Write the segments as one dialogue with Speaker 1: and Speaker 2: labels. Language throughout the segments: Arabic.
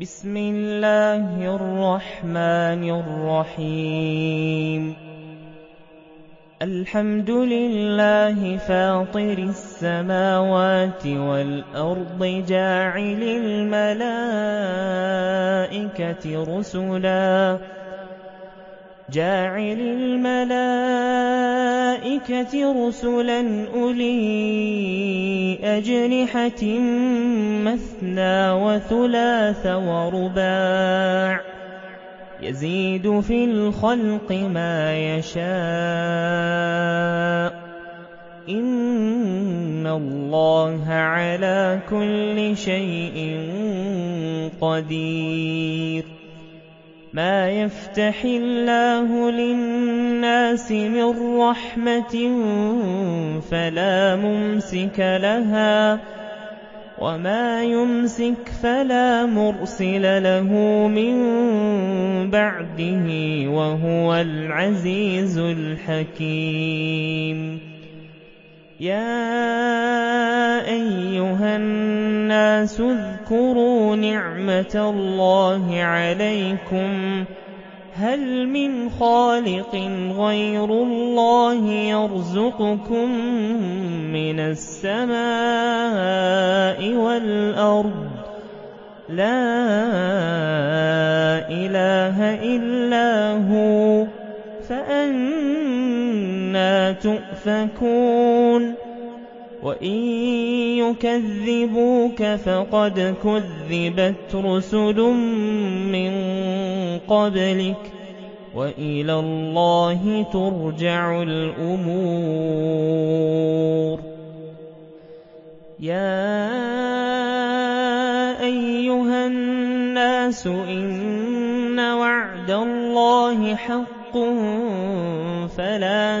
Speaker 1: بسم الله الرحمن الرحيم. الحمد لله فاطر السماوات والأرض جاعل الملائكة رسلا. جاعل الملائكة رسلا أولي أجنحة مثنى وثلاث ورباع يزيد في الخلق ما يشاء إن الله على كل شيء قدير ما يفتح الله للناس من رحمة فلا ممسك لها وما يمسك فلا مرسل له من بعده وهو العزيز الحكيم. يا أيها الناس اذكروا نعمة الله عليكم هل من خالق غير الله يرزقكم من السماء والأرض؟ لا إله إلا هو فأنا تؤفكون وإن يكذبوك فقد كذبت رسل من قبلك وإلى الله ترجع الأمور يا أيها الناس إن وعد الله حق فلا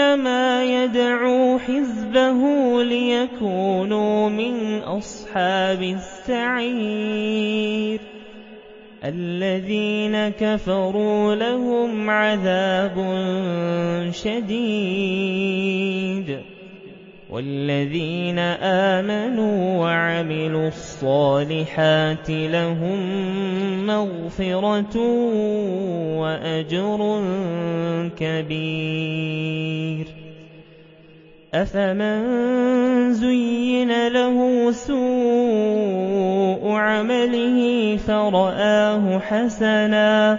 Speaker 1: إنما يدعو حزبه ليكونوا من أصحاب السعير. الذين كفروا لهم عذاب شديد. والذين آمنوا وعملوا الصالحات لهم مغفرة وأجر كبير أفمن زين له سوء عمله فرآه حسنا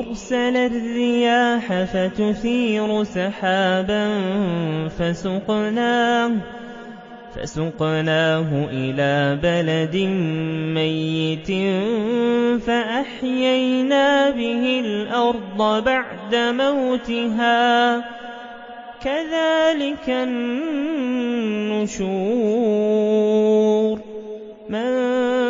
Speaker 1: أرسل الرياح فتثير سحابا فسقناه فسقناه إلى بلد ميت فأحيينا به الأرض بعد موتها. كذلك النشور. من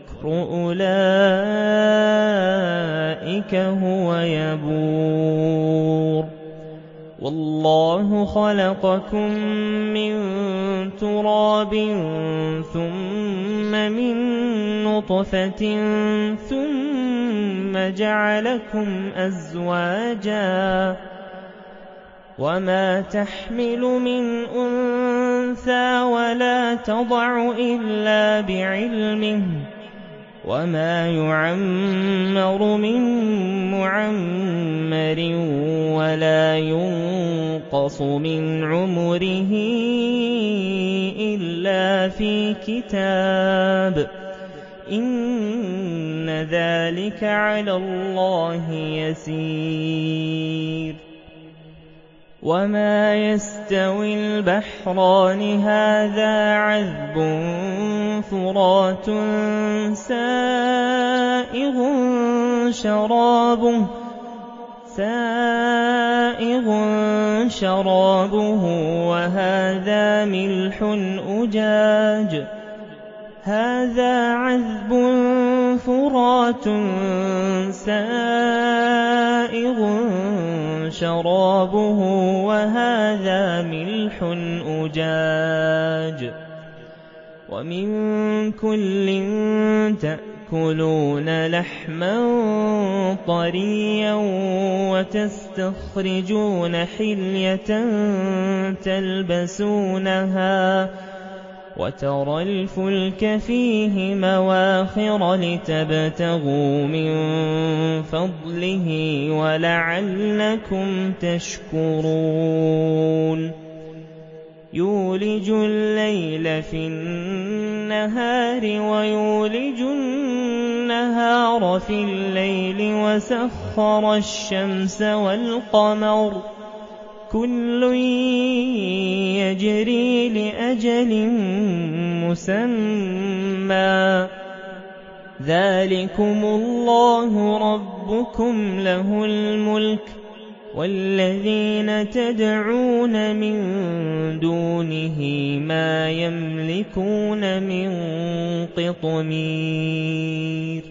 Speaker 1: أولئك هو يبور والله خلقكم من تراب ثم من نطفة ثم جعلكم أزواجا وما تحمل من أنثى ولا تضع إلا بعلمه وما يعمر من معمر ولا ينقص من عمره إلا في كتاب إن ذلك على الله يسير وما يستوي البحران هذا عذب فرات سائغ شرابه سائغ شرابه وهذا ملح أجاج هذا عذب فرات سائغ شرابه وهذا ملح أجاج ومن كل تأكلون لحما طريا وتستخرجون حلية تلبسونها وترى الفلك فيه مواخر لتبتغوا من فضله ولعلكم تشكرون. يولج الليل في النهار ويولج النهار في الليل وسخر الشمس والقمر كل يجري لأجل مسمى. ذلكم الله ربكم له الملك والذين تدعون من دونه ما يملكون من قطمير.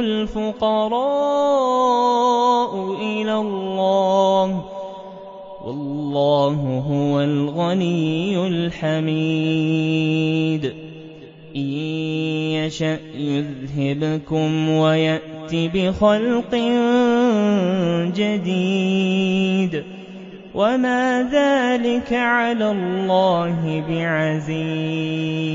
Speaker 1: الفقراء إلى الله والله هو الغني الحميد إن يشأ يذهبكم ويأت بخلق جديد وما ذلك على الله بعزيز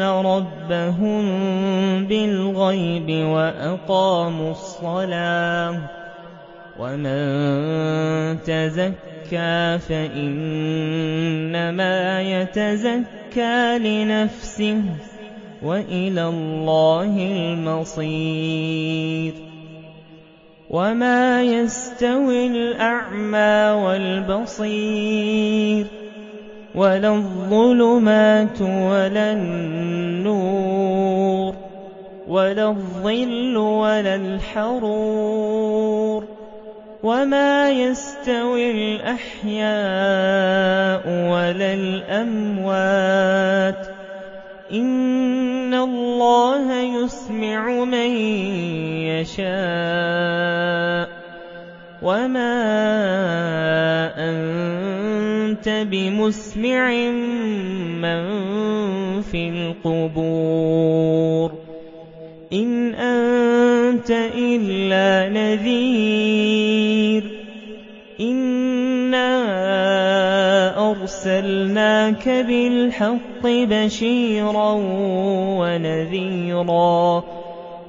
Speaker 1: ربهم بالغيب وأقاموا الصلاة ومن تزكى فإنما يتزكى لنفسه وإلى الله المصير وما يستوي الأعمى والبصير ولا الظلمات ولا النور ولا الظل ولا الحرور. وما يستوي الأحياء ولا الأموات. إن الله يسمع من يشاء. وما أنت بمسمع من في القبور إن أنت إلا نذير إنا أرسلناك بالحق بشيرا ونذيرا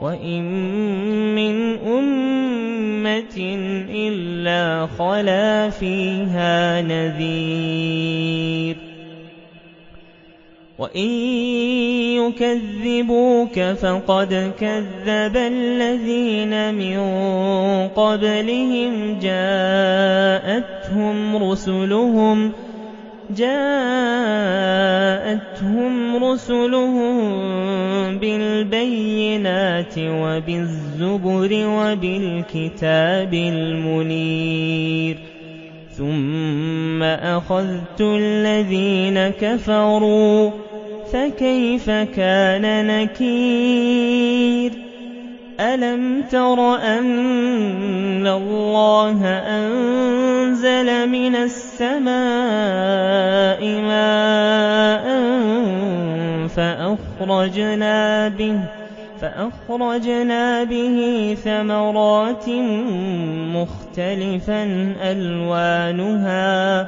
Speaker 1: وإن من أمة أُمَّةٍ إِلَّا خَلَا فِيهَا نَذِيرٌ وَإِن يُكَذِّبُوكَ فَقَدْ كَذَّبَ الَّذِينَ مِن قَبْلِهِمْ جَاءَتْهُمْ رُسُلُهُم جاءتهم رسلهم بالبينات وبالزبر وبالكتاب المنير ثم أخذت الذين كفروا فكيف كان نكير ألم تر أن الله أنزل من السماء ماء فأخرجنا به فأخرجنا به ثمرات مختلفا ألوانها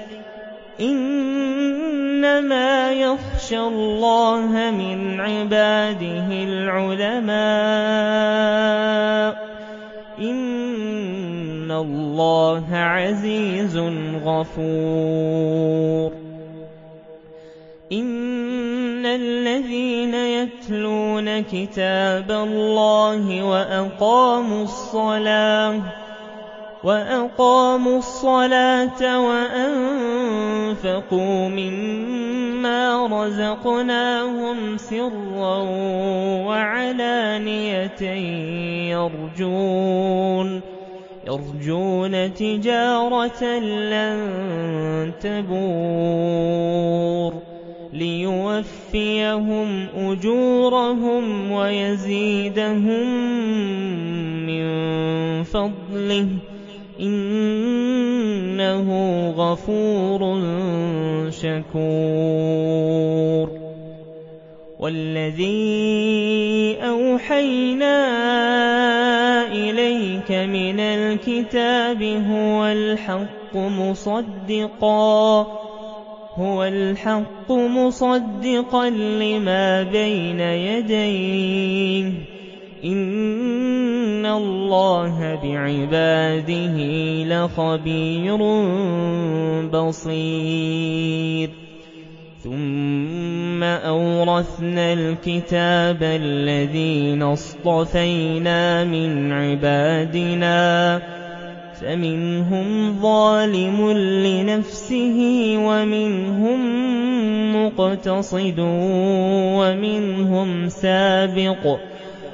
Speaker 1: إنما يخشى الله من عباده العلماء. إن الله عزيز غفور. إن الذين يتلون كتاب الله وأقاموا الصلاة وأقاموا الصلاة وأنفقوا مما رزقناهم سرا وعلانية يرجون يرجون تجارة لن تبور ليوفيهم أجورهم ويزيدهم من فضله إِنَّهُ غَفُورٌ شَكُورٌ. وَالَّذِي أَوْحَيْنَا إِلَيْكَ مِنَ الْكِتَابِ هُوَ الْحَقُّ مُصَدِّقًا هُوَ الْحَقُّ مُصَدِّقًا لِمَا بَيْنَ يَدَيْهِ. إِنَّ اللَّهَ بِعِبَادِهِ لَخَبِيرٌ بَصِيرٌ. ثُمَّ أَوْرَثْنَا الْكِتَابَ الَّذِينَ اصْطَفَيْنَا مِنْ عِبَادِنَا. فَمِنْهُمْ ظَالِمٌ لِنَفْسِهِ وَمِنْهُمْ مُقْتَصِدٌ وَمِنْهُمْ سَابِقٌ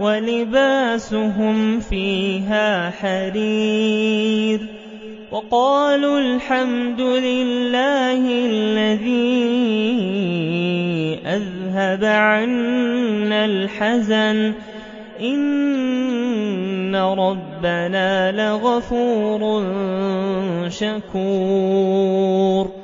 Speaker 1: وَلِبَاسُهُمْ فِيهَا حَرِيرٌ وَقَالُوا الْحَمْدُ لِلَّهِ الَّذِي أَذْهَبَ عَنَّا الْحَزَنَ ۖ. إِنَّ رَبَّنَا لَغَفُورٌ شَكُورٌ.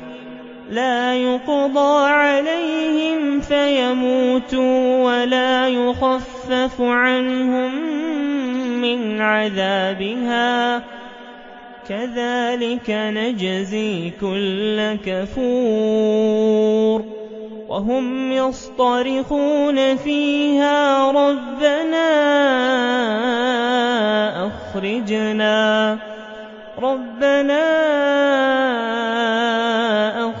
Speaker 1: لا يقضى عليهم فيموتوا ولا يخفف عنهم من عذابها. كَذَٰلِكَ نَجْزِي كُلَّ كَفُورٍ. وَهُمْ يَصْطَرِخُونَ فِيهَا رَبَّنَا أَخْرِجْنَا. رَبَّنَا أَخْرِجْنَا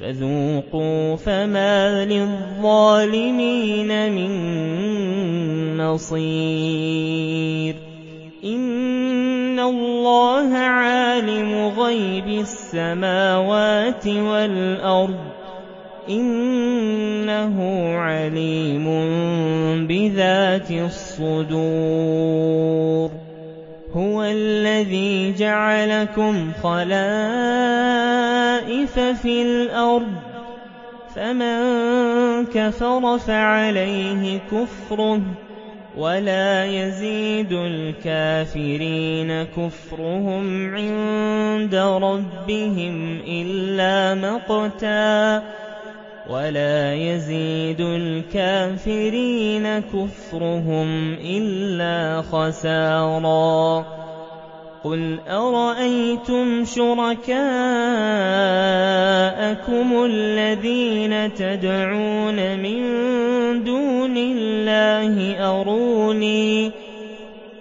Speaker 1: فَذُوقُوا فَمَا لِلظَّالِمِينَ مِن نَّصِيرٍ. إِنَّ اللَّهَ عَالِمُ غَيْبِ السَّمَاوَاتِ وَالْأَرْضِ ۚ. إِنَّهُ عَلِيمٌ بِذَاتِ الصُّدُورِ. هُوَ الَّذِي جَعَلَكُمْ خَلَائِفَ فِي الْأَرْضِ ۚ فَمَن كَفَرَ فَعَلَيْهِ كُفْرُهُ ۖ وَلَا يَزِيدُ الْكَافِرِينَ كُفْرُهُمْ عِندَ رَبِّهِمْ إِلَّا مَقْتًا ۖ وَلَا يَزِيدُ الْكَافِرِينَ كُفْرُهُمْ إِلَّا خَسَارًا قُلْ أَرَأَيْتُمْ شُرَكَاءَكُمُ الَّذِينَ تَدْعُونَ مِن دُونِ اللَّهِ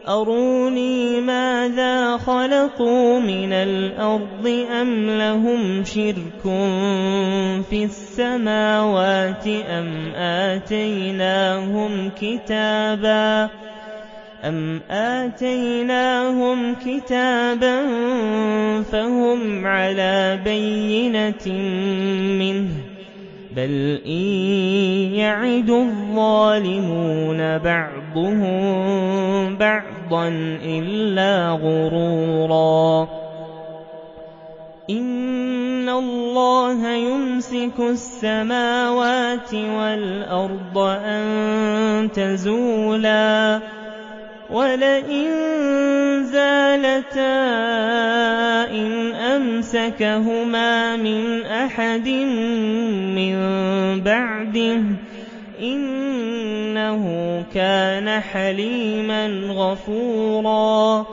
Speaker 1: أَرُونِي مَاذَا خَلَقُوا مِنَ الْأَرْضِ أَمْ لَهُمْ شِرْكٌ فِي السَّمَاوَاتِ أَمْ آتَيْنَاهُمْ كِتَابًا فَهُمْ عَلَىٰ بَيِّنَةٍ مِّنْهُ ۚ بَلْ إِن يَعِدُ الظَّالِمُونَ بَعْضُهُم بَعْضًا إِلَّا غُرُورًا إِنَّ اللَّهَ يُمْسِكُ السَّمَاوَاتِ وَالْأَرْضَ أَن تَزُولَا وَلَئِن زَالَتَا إِنْ أَمْسَكَهُمَا مِنْ أَحَدٍ مِّن بَعْدِهِ ۚ إِنَّهُ كَانَ حَلِيمًا غَفُورًا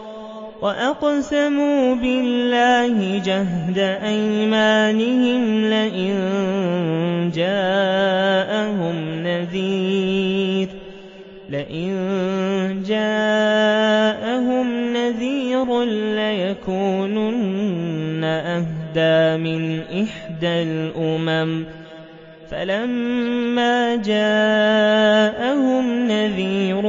Speaker 1: وَأَقْسَمُوا بِاللَّهِ جَهْدَ أَيْمَانِهِمْ لَئِن جَاءَهُمْ نَذِيرٌ لَّيَكُونُنَّ أَهْدَىٰ مِنْ إِحْدَى الْأُمَمِ ۖ. فَلَمَّا جَاءَهُمْ نَذِيرٌ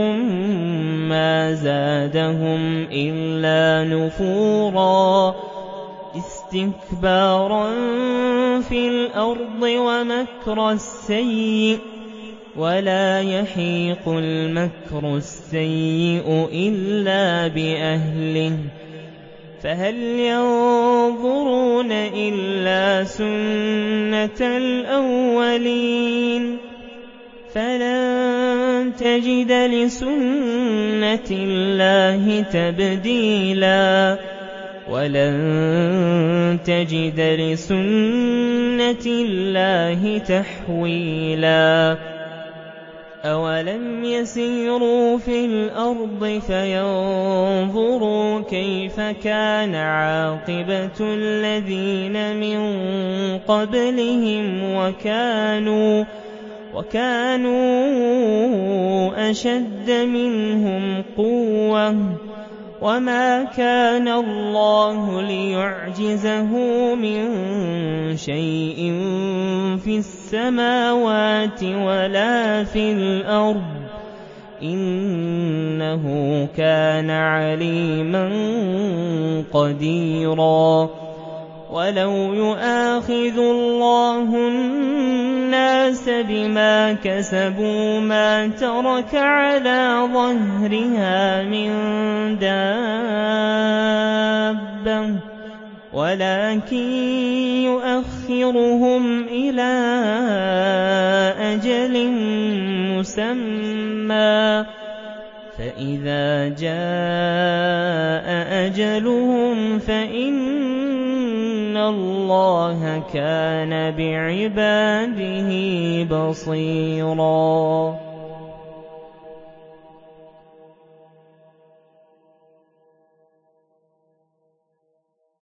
Speaker 1: مَّا زَادَهُمْ إِلَّا نُفُورًا. اسْتِكْبَارًا فِي الْأَرْضِ وَمَكْرَ السَّيِّئِ ۚ وَلَا يَحِيقُ الْمَكْرُ السَّيِّئُ إِلَّا بِأَهْلِهِ ۚ فَهَلْ يَنظُرُونَ إِلَّا سُنَّتَ الْأَوَّلِينَ ۚ فَلَن تَجِدَ لِسُنَّةِ اللَّهِ تَبْدِيلًا وَلَن تَجِدَ لِسُنَّةِ اللَّهِ تَحْوِيلًا أَوَلَمْ يَسِيرُوا فِي الْأَرْضِ فَيَنظُرُوا كَيْفَ كَانَ عَاقِبَةُ الَّذِينَ مِن قَبْلِهِمْ وَكَانُوا أَشَدَّ مِنْهُمْ قُوَّةً ۚ وَمَا كَانَ اللَّهُ لِيُعْجِزَهُ مِن شَيْءٍ فِي السَّمَاوَاتِ وَلَا فِي الْأَرْضِ ۚ إِنَّهُ كَانَ عَلِيمًا قَدِيرًا وَلَوْ يُؤَاخِذُ اللَّهُ النَّاسَ بِمَا كَسَبُوا مَا تَرَكَ عَلَىٰ ظَهْرِهَا مِن دَابَّةٍ وَلَٰكِن يُؤَخِّرُهُمْ إلى أجل مسمى فإذا جاء أجلهم فإن الله كان بعباده بصيراً